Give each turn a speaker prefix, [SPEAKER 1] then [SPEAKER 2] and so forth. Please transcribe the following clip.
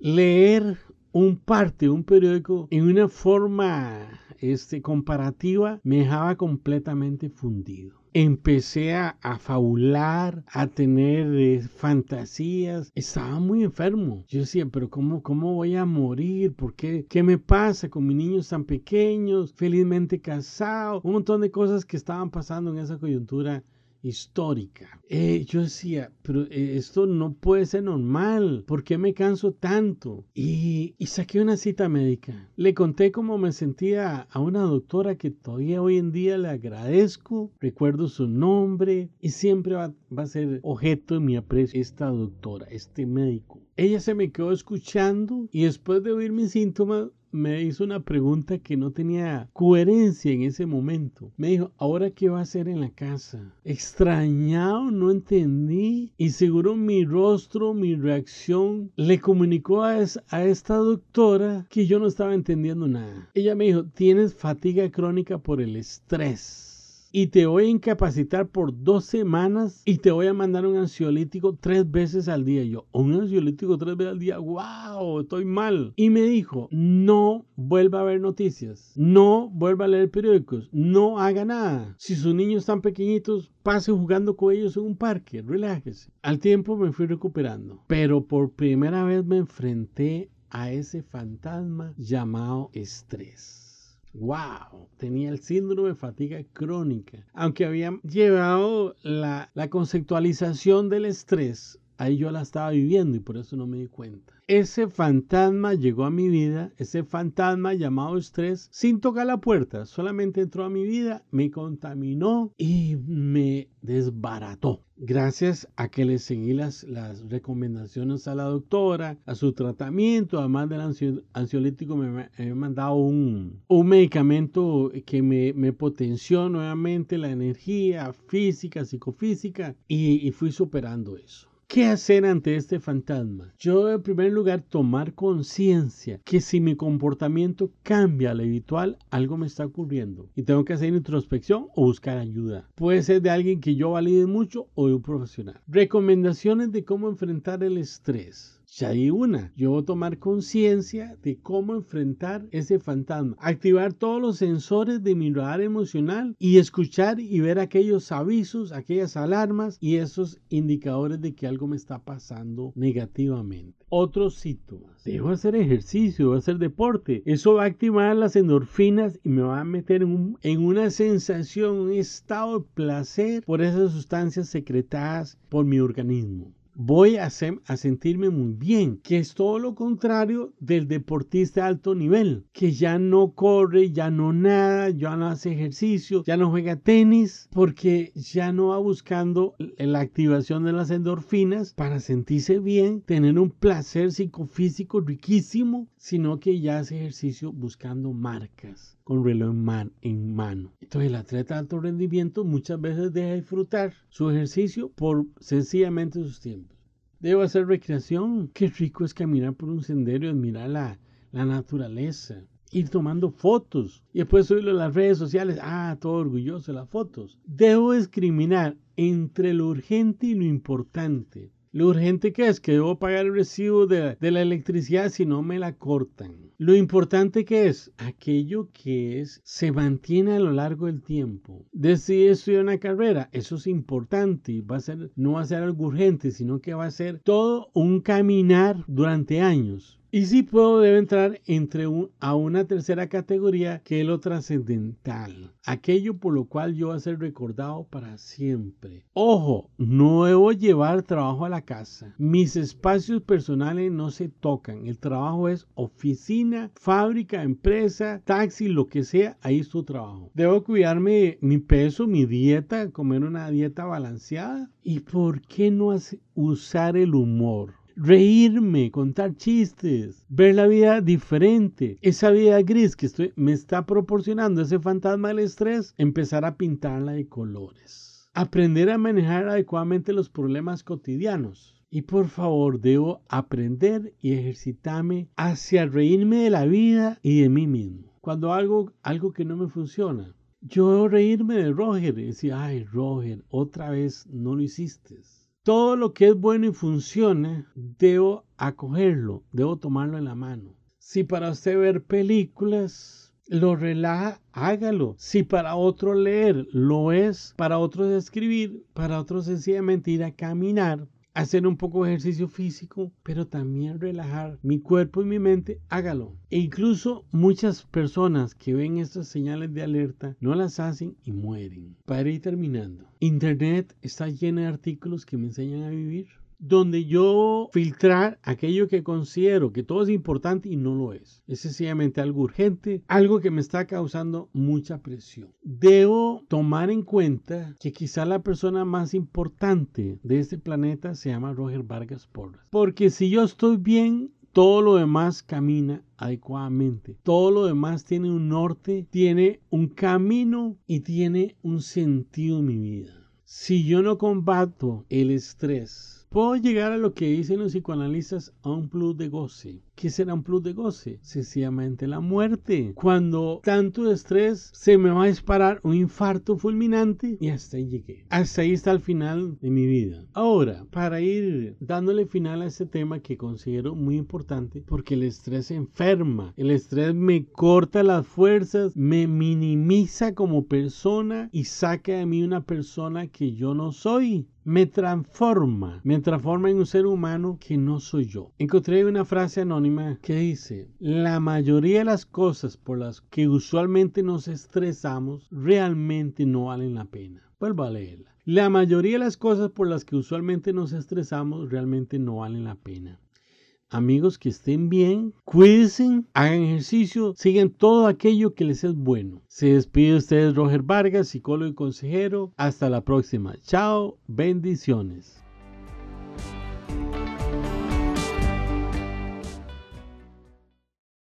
[SPEAKER 1] leer un parte de un periódico en una forma este, comparativa me dejaba completamente fundido. Empecé a, fabular, a tener eh, fantasías. Estaba muy enfermo. Yo decía, pero ¿cómo, ¿cómo voy a morir? ¿Por qué? ¿Qué me pasa con mis niños tan pequeños? Felizmente casado. Un montón de cosas que estaban pasando en esa coyuntura histórica. Eh, yo decía, pero eh, esto no puede ser normal. ¿Por qué me canso tanto? Y, saqué una cita médica. Le conté cómo me sentía a una doctora que todavía hoy en día le agradezco. Recuerdo su nombre y siempre va a ser objeto de mi aprecio esta doctora, este médico. Ella se me quedó escuchando y después de oír mis síntomas me hizo una pregunta que no tenía coherencia en ese momento. Me dijo, ¿ahora qué va a hacer en la casa? Extrañado, no entendí. Y seguro mi rostro, mi reacción, le comunicó a, a esta doctora que yo no estaba entendiendo nada. Ella me dijo, tienes fatiga crónica por el estrés y te voy a incapacitar por dos semanas y te voy a mandar un ansiolítico tres veces al día. yo, un ansiolítico tres veces al día, wow, estoy mal. Y me dijo, no vuelva a ver noticias, no vuelva a leer periódicos, no haga nada. Si sus niños están pequeñitos, pase jugando con ellos en un parque, relájese. Al tiempo me fui recuperando, pero por primera vez me enfrenté a ese fantasma llamado estrés. ¡Wow! Tenía el síndrome de fatiga crónica. Aunque había llevado la, la conceptualización del estrés, ahí yo la estaba viviendo y por eso no me di cuenta ese fantasma llegó a mi vida, ese fantasma llamado estrés, sin tocar la puerta, solamente entró a mi vida, me contaminó y me desbarató. Gracias a que le seguí las, recomendaciones a la doctora, a su tratamiento, además del ansiolítico, me, he mandado un, un medicamento que me, me, potenció nuevamente la energía física, psicofísica y fui superando eso. ¿Qué hacer ante este fantasma? Yo en primer lugar tomar conciencia que si mi comportamiento cambia al habitual, algo me está ocurriendo y tengo que hacer introspección o buscar ayuda. Puede ser de alguien que yo valide mucho o de un profesional. Recomendaciones de cómo enfrentar el estrés. Ya hay una. Yo voy a tomar conciencia de cómo enfrentar ese fantasma. Activar todos los sensores de mi radar emocional y escuchar y ver aquellos avisos, aquellas alarmas y esos indicadores de que algo me está pasando negativamente. Otros síntomas. Debo hacer ejercicio, debo hacer deporte. Eso va a activar las endorfinas y me va a meter en, en una sensación, un estado de placer por esas sustancias secretadas por mi organismo voy a, sentirme muy bien, que es todo lo contrario del deportista de alto nivel, que ya no corre, ya no nada, ya no hace ejercicio, ya no juega tenis, porque ya no va buscando la activación de las endorfinas para sentirse bien, tener un placer psicofísico riquísimo, sino que ya hace ejercicio buscando marcas con reloj en, mano. Entonces el atleta de alto rendimiento muchas veces deja de disfrutar su ejercicio por sencillamente sus tiempos. Debo hacer recreación. Qué rico es caminar por un sendero y admirar la, la naturaleza. Ir tomando fotos y después subirlo a las redes sociales. Ah, todo orgulloso de las fotos. Debo discriminar entre lo urgente y lo importante. Lo urgente que es que debo pagar el recibo de, la electricidad si no me la cortan. Lo importante que es aquello que es se mantiene a lo largo del tiempo. Decidir estudiar una carrera, eso es importante. Va a ser, no va a ser algo urgente, sino que va a ser todo un caminar durante años. Y si puedo, debe entrar entre a una tercera categoría que es lo trascendental, aquello por lo cual yo voy a ser recordado para siempre. Ojo, no debo llevar trabajo a la casa. Mis espacios personales no se tocan. El trabajo es oficina, fábrica, empresa, taxi, lo que sea, ahí es tu trabajo. Debo cuidarme mi peso, mi dieta, comer una dieta balanceada. ¿Y por qué no usar el humor? Reírme, contar chistes, ver la vida diferente, esa vida gris que me está proporcionando ese fantasma del estrés, empezar a pintarla de colores. Aprender a manejar adecuadamente los problemas cotidianos. Y por favor, debo aprender y ejercitarme hacia reírme de la vida y de mí mismo. Cuando algo, algo que no me funciona, yo reírme de Roger y decir, ay, Roger, otra vez no lo hiciste todo lo que es bueno y funciona, debo acogerlo, debo tomarlo en la mano. Si para usted ver películas lo relaja, hágalo. Si para otro leer lo es, para otros escribir, para otros sencillamente ir a caminar, hacer un poco de ejercicio físico, pero también relajar mi cuerpo y mi mente, hágalo. E incluso muchas personas que ven estas señales de alerta no las hacen y mueren. Para ir terminando, Internet está lleno de artículos que me enseñan a vivir donde yo filtrar aquello que considero que todo es importante y no lo es. Es sencillamente algo urgente, algo que me está causando mucha presión. Debo tomar en cuenta que quizá la persona más importante de este planeta se llama Roger Vargas Porras. Porque si yo estoy bien, todo lo demás camina adecuadamente. Todo lo demás tiene un norte, tiene un camino y tiene un sentido en mi vida. Si yo no combato el estrés, Puedo llegar a lo que dicen los psicoanalistas a un plus de goce. ¿Qué será un plus de goce? Sencillamente la muerte. Cuando tanto estrés se me va a disparar un infarto fulminante y hasta ahí llegué. Hasta ahí está el final de mi vida. Ahora, para ir dándole final a este tema que considero muy importante, porque el estrés enferma, el estrés me corta las fuerzas, me minimiza como persona y saca de mí una persona que yo no soy me transforma, me transforma en un ser humano que no soy yo. Encontré una frase anónima que dice, la mayoría de las cosas por las que usualmente nos estresamos realmente no valen la pena. Vuelvo a leerla. La mayoría de las cosas por las que usualmente nos estresamos realmente no valen la pena. Amigos que estén bien, cuídense, hagan ejercicio, sigan todo aquello que les es bueno. Se despide de ustedes Roger Vargas, psicólogo y consejero. Hasta la próxima. Chao, bendiciones.